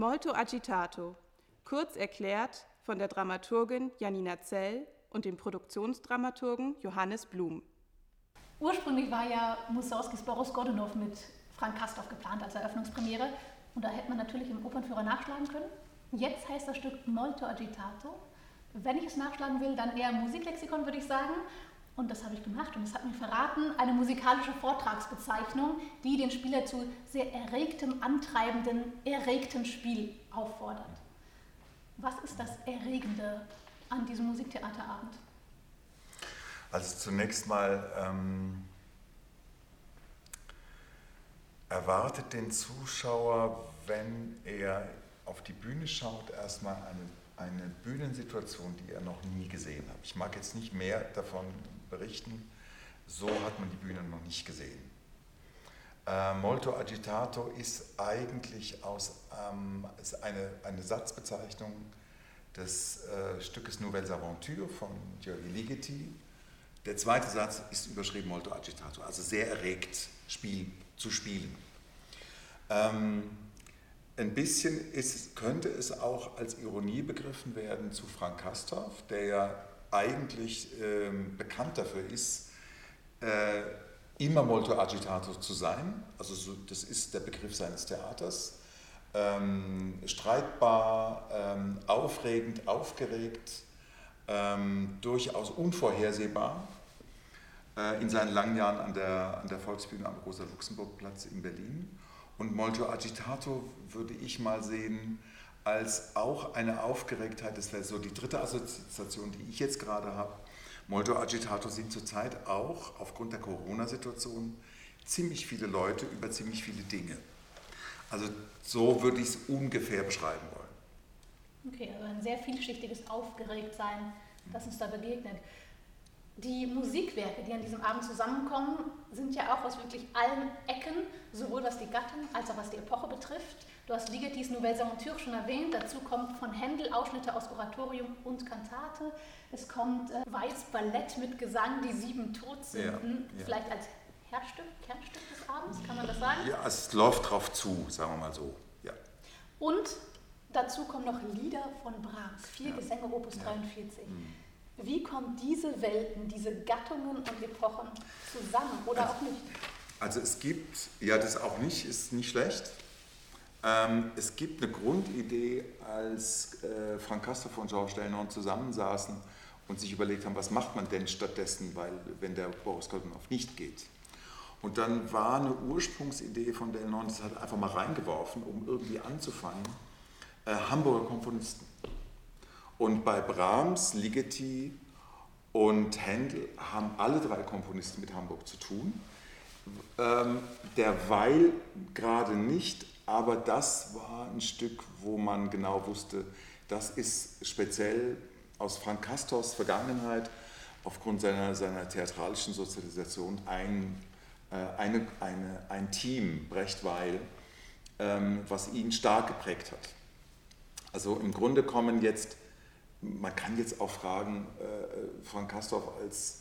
Molto agitato, kurz erklärt von der Dramaturgin Janina Zell und dem Produktionsdramaturgen Johannes Blum. Ursprünglich war ja Mussorgskis Boris Godunov mit Frank Kastorf geplant als Eröffnungspremiere und da hätte man natürlich im Opernführer nachschlagen können. Jetzt heißt das Stück Molto agitato. Wenn ich es nachschlagen will, dann eher Musiklexikon, würde ich sagen. Und das habe ich gemacht und es hat mir verraten, eine musikalische Vortragsbezeichnung, die den Spieler zu sehr erregtem, antreibenden, erregtem Spiel auffordert. Was ist das Erregende an diesem Musiktheaterabend? Also zunächst mal ähm, erwartet den Zuschauer, wenn er auf die Bühne schaut, erstmal eine, eine Bühnensituation, die er noch nie gesehen hat. Ich mag jetzt nicht mehr davon berichten, so hat man die Bühne noch nicht gesehen. Äh, Molto Agitato ist eigentlich aus, ähm, ist eine, eine Satzbezeichnung des äh, Stückes Nouvelles Aventures von Giorgi Ligeti. Der zweite Satz ist überschrieben Molto Agitato, also sehr erregt Spiel, zu spielen. Ähm, ein bisschen ist, könnte es auch als Ironie begriffen werden zu Frank Kastorf, der ja eigentlich ähm, bekannt dafür ist, äh, immer molto agitato zu sein. Also so, das ist der Begriff seines Theaters. Ähm, streitbar, ähm, aufregend, aufgeregt, ähm, durchaus unvorhersehbar. Äh, in seinen langen Jahren an der, an der Volksbühne am Rosa-Luxemburg-Platz in Berlin. Und molto agitato würde ich mal sehen als auch eine Aufgeregtheit, das wäre so die dritte Assoziation, die ich jetzt gerade habe. Molto agitato sind zurzeit auch aufgrund der Corona-Situation ziemlich viele Leute über ziemlich viele Dinge. Also so würde ich es ungefähr beschreiben wollen. Okay, also ein sehr vielschichtiges Aufgeregtsein, das uns da begegnet. Die Musikwerke, die an diesem Abend zusammenkommen, sind ja auch aus wirklich allen Ecken, sowohl was die Gattung als auch was die Epoche betrifft. Du hast Ligetis Nouvelles Aventures schon erwähnt. Dazu kommt von Händel Ausschnitte aus Oratorium und Kantate. Es kommt äh, Weiß Ballett mit Gesang, die sieben Todsünden. Ja, ja. Vielleicht als Herzstück, Kernstück des Abends, kann man das sagen? Ja, es läuft drauf zu, sagen wir mal so. Ja. Und dazu kommen noch Lieder von Brahms, vier ja. Gesänge Opus 43. Mhm. Wie kommen diese Welten, diese Gattungen und Epochen zusammen oder also, auch nicht? Also es gibt, ja das auch nicht, ist nicht schlecht. Ähm, es gibt eine Grundidee, als äh, Frank Castor und Georges Delnon zusammensaßen und sich überlegt haben, was macht man denn stattdessen, weil, wenn der Boris Godunov nicht geht. Und dann war eine Ursprungsidee von Delnon, das hat einfach mal reingeworfen, um irgendwie anzufangen, äh, Hamburger Komponisten. Und bei Brahms, Ligeti und Händel haben alle drei Komponisten mit Hamburg zu tun. Ähm, derweil gerade nicht, aber das war ein Stück, wo man genau wusste, das ist speziell aus Frank Castors Vergangenheit aufgrund seiner, seiner theatralischen Sozialisation ein, äh, eine, eine, ein Team, Brecht-Weil, ähm, was ihn stark geprägt hat. Also im Grunde kommen jetzt man kann jetzt auch fragen, äh, Frank Kastorf als,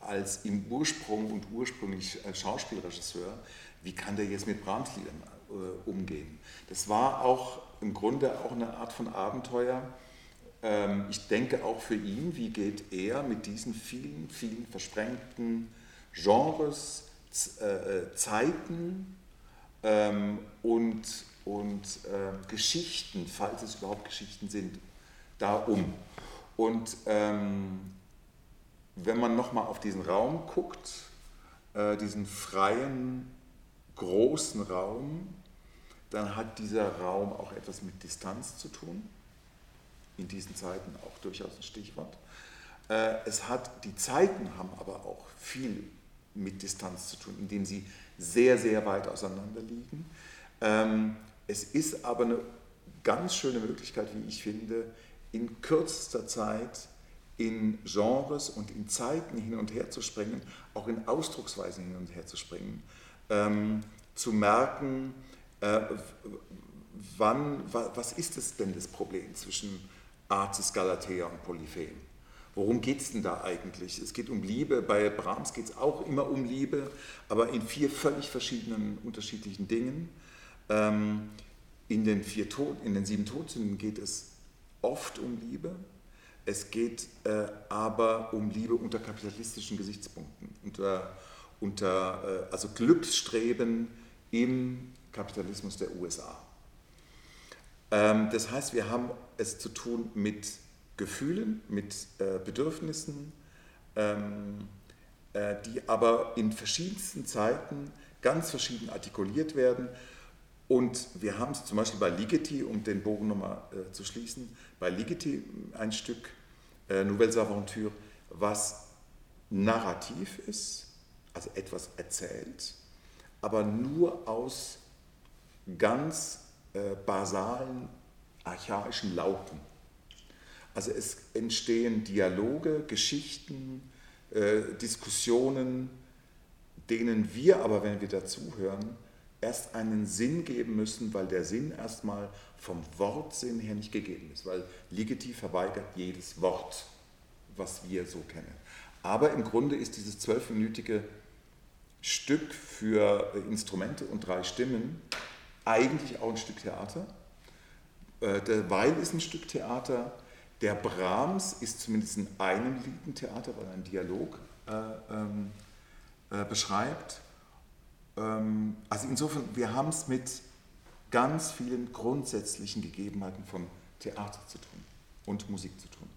als im Ursprung und ursprünglich als Schauspielregisseur, wie kann der jetzt mit Brahms-Liedern äh, umgehen? Das war auch im Grunde auch eine Art von Abenteuer. Ähm, ich denke auch für ihn, wie geht er mit diesen vielen, vielen versprengten Genres, äh, Zeiten ähm, und, und äh, Geschichten, falls es überhaupt Geschichten sind, da um. Und ähm, wenn man nochmal auf diesen Raum guckt, äh, diesen freien, großen Raum, dann hat dieser Raum auch etwas mit Distanz zu tun. In diesen Zeiten auch durchaus ein Stichwort. Äh, es hat, die Zeiten haben aber auch viel mit Distanz zu tun, indem sie sehr, sehr weit auseinander liegen. Ähm, es ist aber eine ganz schöne Möglichkeit, wie ich finde, in kürzester Zeit in Genres und in Zeiten hin und her zu springen, auch in Ausdrucksweisen hin und her zu springen, ähm, zu merken, äh, wann, wa, was ist es denn das Problem zwischen Artis, Galatea und Polyphem? Worum geht es denn da eigentlich? Es geht um Liebe, bei Brahms geht es auch immer um Liebe, aber in vier völlig verschiedenen, unterschiedlichen Dingen. Ähm, in den, vier Tod, in den sieben Todsünden geht es oft um Liebe. Es geht äh, aber um Liebe unter kapitalistischen Gesichtspunkten, unter, unter äh, also Glücksstreben im Kapitalismus der USA. Ähm, das heißt, wir haben es zu tun mit Gefühlen, mit äh, Bedürfnissen, ähm, äh, die aber in verschiedensten Zeiten ganz verschieden artikuliert werden. Und wir haben es zum Beispiel bei Ligeti, um den Bogen nochmal äh, zu schließen, bei Ligeti ein Stück äh, Nouvelles Aventures, was narrativ ist, also etwas erzählt, aber nur aus ganz äh, basalen, archaischen Lauten. Also es entstehen Dialoge, Geschichten, äh, Diskussionen, denen wir aber, wenn wir dazuhören, erst einen Sinn geben müssen, weil der Sinn erstmal vom Wortsinn her nicht gegeben ist, weil Ligetiv verweigert jedes Wort, was wir so kennen. Aber im Grunde ist dieses zwölfminütige Stück für Instrumente und drei Stimmen eigentlich auch ein Stück Theater. Äh, der Weil ist ein Stück Theater. Der Brahms ist zumindest in einem Lied ein Theater, weil er einen Dialog äh, ähm, äh, beschreibt. Ähm, also insofern, wir haben es mit ganz vielen grundsätzlichen Gegebenheiten von Theater zu tun und Musik zu tun.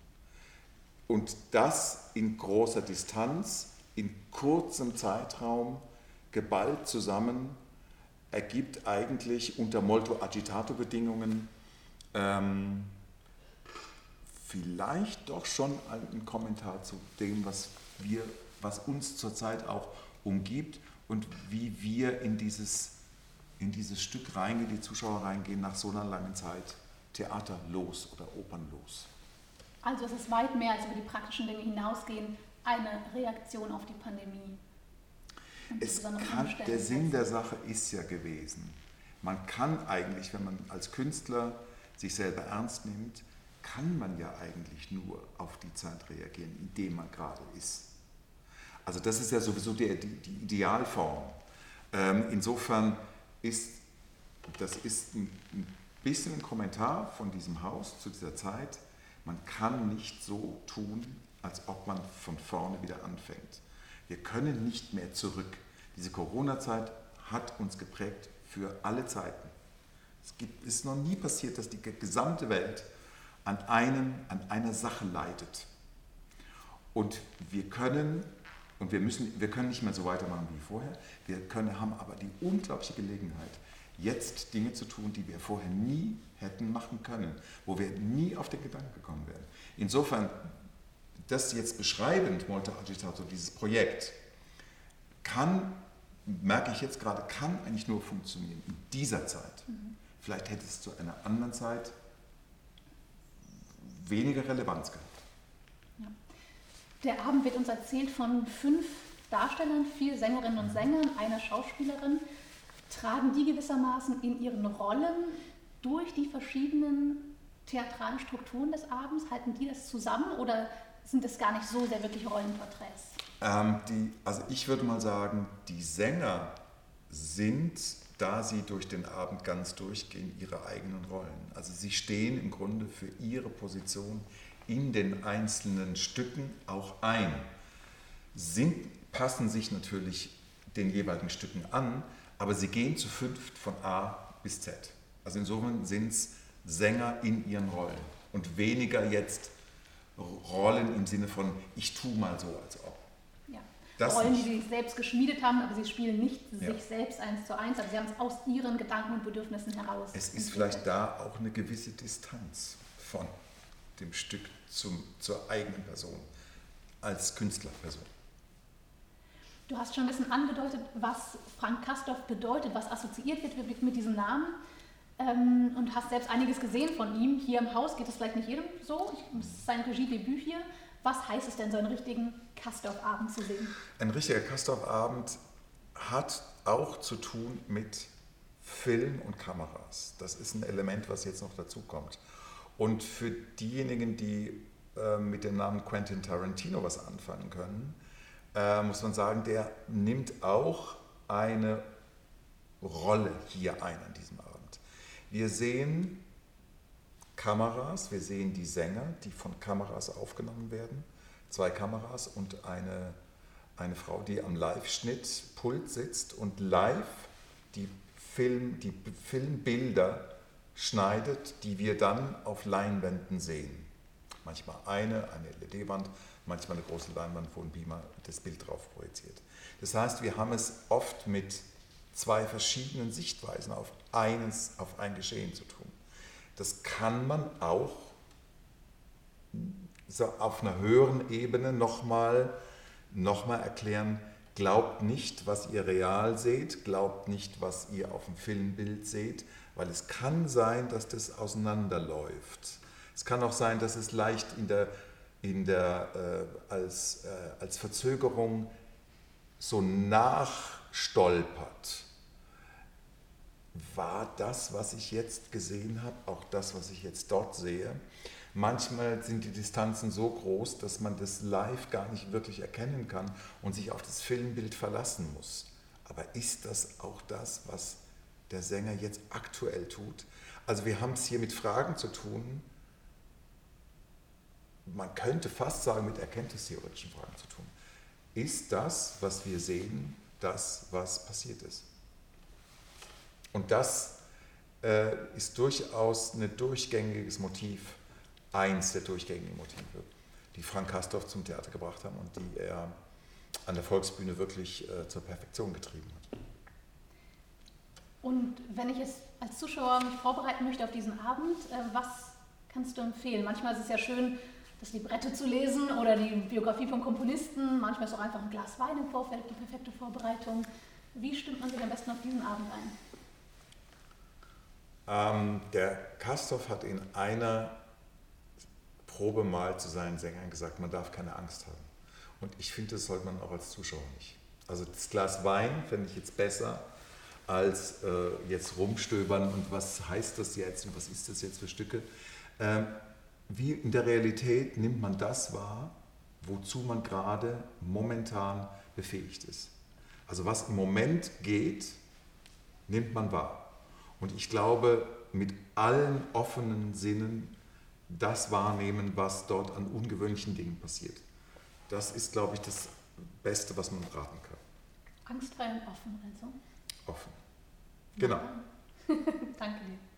Und das in großer Distanz, in kurzem Zeitraum, geballt zusammen, ergibt eigentlich unter Molto Agitato Bedingungen ähm, vielleicht doch schon einen Kommentar zu dem, was, wir, was uns zurzeit auch umgibt und wie wir in dieses, in dieses Stück reingehen, die Zuschauer reingehen nach so einer langen Zeit theaterlos oder opernlos. Also es ist weit mehr als über die praktischen Dinge hinausgehen, eine Reaktion auf die Pandemie. Es kann, der Sinn der Sache ist ja gewesen. Man kann eigentlich, wenn man als Künstler sich selber ernst nimmt, kann man ja eigentlich nur auf die Zeit reagieren, in der man gerade ist. Also das ist ja sowieso die, die, die Idealform. Ähm, insofern ist das ist ein, ein bisschen ein Kommentar von diesem Haus zu dieser Zeit. Man kann nicht so tun, als ob man von vorne wieder anfängt. Wir können nicht mehr zurück. Diese Corona-Zeit hat uns geprägt für alle Zeiten. Es gibt, ist noch nie passiert, dass die gesamte Welt an, einem, an einer Sache leidet. Und wir können und wir, müssen, wir können nicht mehr so weitermachen wie vorher. Wir können, haben aber die unglaubliche Gelegenheit, jetzt Dinge zu tun, die wir vorher nie hätten machen können, wo wir nie auf den Gedanken gekommen wären. Insofern, das jetzt beschreibend, Molto Agitato, dieses Projekt, kann, merke ich jetzt gerade, kann eigentlich nur funktionieren in dieser Zeit. Mhm. Vielleicht hätte es zu einer anderen Zeit weniger Relevanz gehabt. Der Abend wird uns erzählt von fünf Darstellern, vier Sängerinnen und Sängern, einer Schauspielerin. Tragen die gewissermaßen in ihren Rollen durch die verschiedenen theatralen Strukturen des Abends? Halten die das zusammen oder sind es gar nicht so sehr wirklich Rollenporträts? Ähm, die, also ich würde mal sagen, die Sänger sind, da sie durch den Abend ganz durchgehen, ihre eigenen Rollen. Also sie stehen im Grunde für ihre Position in den einzelnen Stücken auch ein, sind, passen sich natürlich den jeweiligen Stücken an, aber sie gehen zu fünft von A bis Z. Also insofern sind es Sänger in ihren Rollen und weniger jetzt Rollen im Sinne von ich tue mal so, als ob. Ja. Das Rollen, nicht. die sie selbst geschmiedet haben, aber sie spielen nicht ja. sich selbst eins zu eins, aber sie haben es aus ihren Gedanken und Bedürfnissen heraus. Es ist vielleicht da auch eine gewisse Distanz von dem Stück zum, zur eigenen Person als Künstlerperson. Du hast schon ein bisschen angedeutet, was Frank Kastorf bedeutet, was assoziiert wird mit, mit diesem Namen. Ähm, und hast selbst einiges gesehen von ihm. Hier im Haus geht es vielleicht nicht jedem so. Es ist sein Regiedebüt hier. Was heißt es denn, so einen richtigen Kastorf-Abend zu sehen? Ein richtiger Kastorf-Abend hat auch zu tun mit Film und Kameras. Das ist ein Element, was jetzt noch dazu kommt. Und für diejenigen, die äh, mit dem Namen Quentin Tarantino was anfangen können, äh, muss man sagen, der nimmt auch eine Rolle hier ein an diesem Abend. Wir sehen Kameras, wir sehen die Sänger, die von Kameras aufgenommen werden. Zwei Kameras und eine, eine Frau, die am Live-Schnittpult sitzt und live die, Film, die Filmbilder schneidet, die wir dann auf Leinwänden sehen. Manchmal eine, eine LED-Wand, manchmal eine große Leinwand, wo ein Beamer das Bild drauf projiziert. Das heißt, wir haben es oft mit zwei verschiedenen Sichtweisen auf, eines, auf ein Geschehen zu tun. Das kann man auch so auf einer höheren Ebene nochmal noch mal erklären. Glaubt nicht, was ihr real seht, glaubt nicht, was ihr auf dem Filmbild seht, weil es kann sein, dass das auseinanderläuft. Es kann auch sein, dass es leicht in der, in der, äh, als, äh, als Verzögerung so nachstolpert war das, was ich jetzt gesehen habe, auch das, was ich jetzt dort sehe. Manchmal sind die Distanzen so groß, dass man das live gar nicht wirklich erkennen kann und sich auf das Filmbild verlassen muss. Aber ist das auch das, was der Sänger jetzt aktuell tut? Also wir haben es hier mit Fragen zu tun, man könnte fast sagen mit erkenntnistheoretischen Fragen zu tun. Ist das, was wir sehen, das, was passiert ist? Und das äh, ist durchaus ein durchgängiges Motiv, eins der durchgängigen Motive, die Frank Kastorf zum Theater gebracht haben und die er an der Volksbühne wirklich äh, zur Perfektion getrieben hat. Und wenn ich jetzt als Zuschauer mich vorbereiten möchte auf diesen Abend, äh, was kannst du empfehlen? Manchmal ist es ja schön, das Libretto zu lesen oder die Biografie vom Komponisten. Manchmal ist auch einfach ein Glas Wein im Vorfeld die perfekte Vorbereitung. Wie stimmt man sich am besten auf diesen Abend ein? Ähm, der Kastorf hat in einer Probe mal zu seinen Sängern gesagt, man darf keine Angst haben. Und ich finde, das sollte man auch als Zuschauer nicht. Also das Glas Wein fände ich jetzt besser als äh, jetzt rumstöbern und was heißt das jetzt und was ist das jetzt für Stücke. Ähm, wie in der Realität nimmt man das wahr, wozu man gerade momentan befähigt ist. Also was im Moment geht, nimmt man wahr. Und ich glaube, mit allen offenen Sinnen das wahrnehmen, was dort an ungewöhnlichen Dingen passiert. Das ist, glaube ich, das Beste, was man raten kann. Angstfrei und offen, also? Offen. Genau. Danke dir.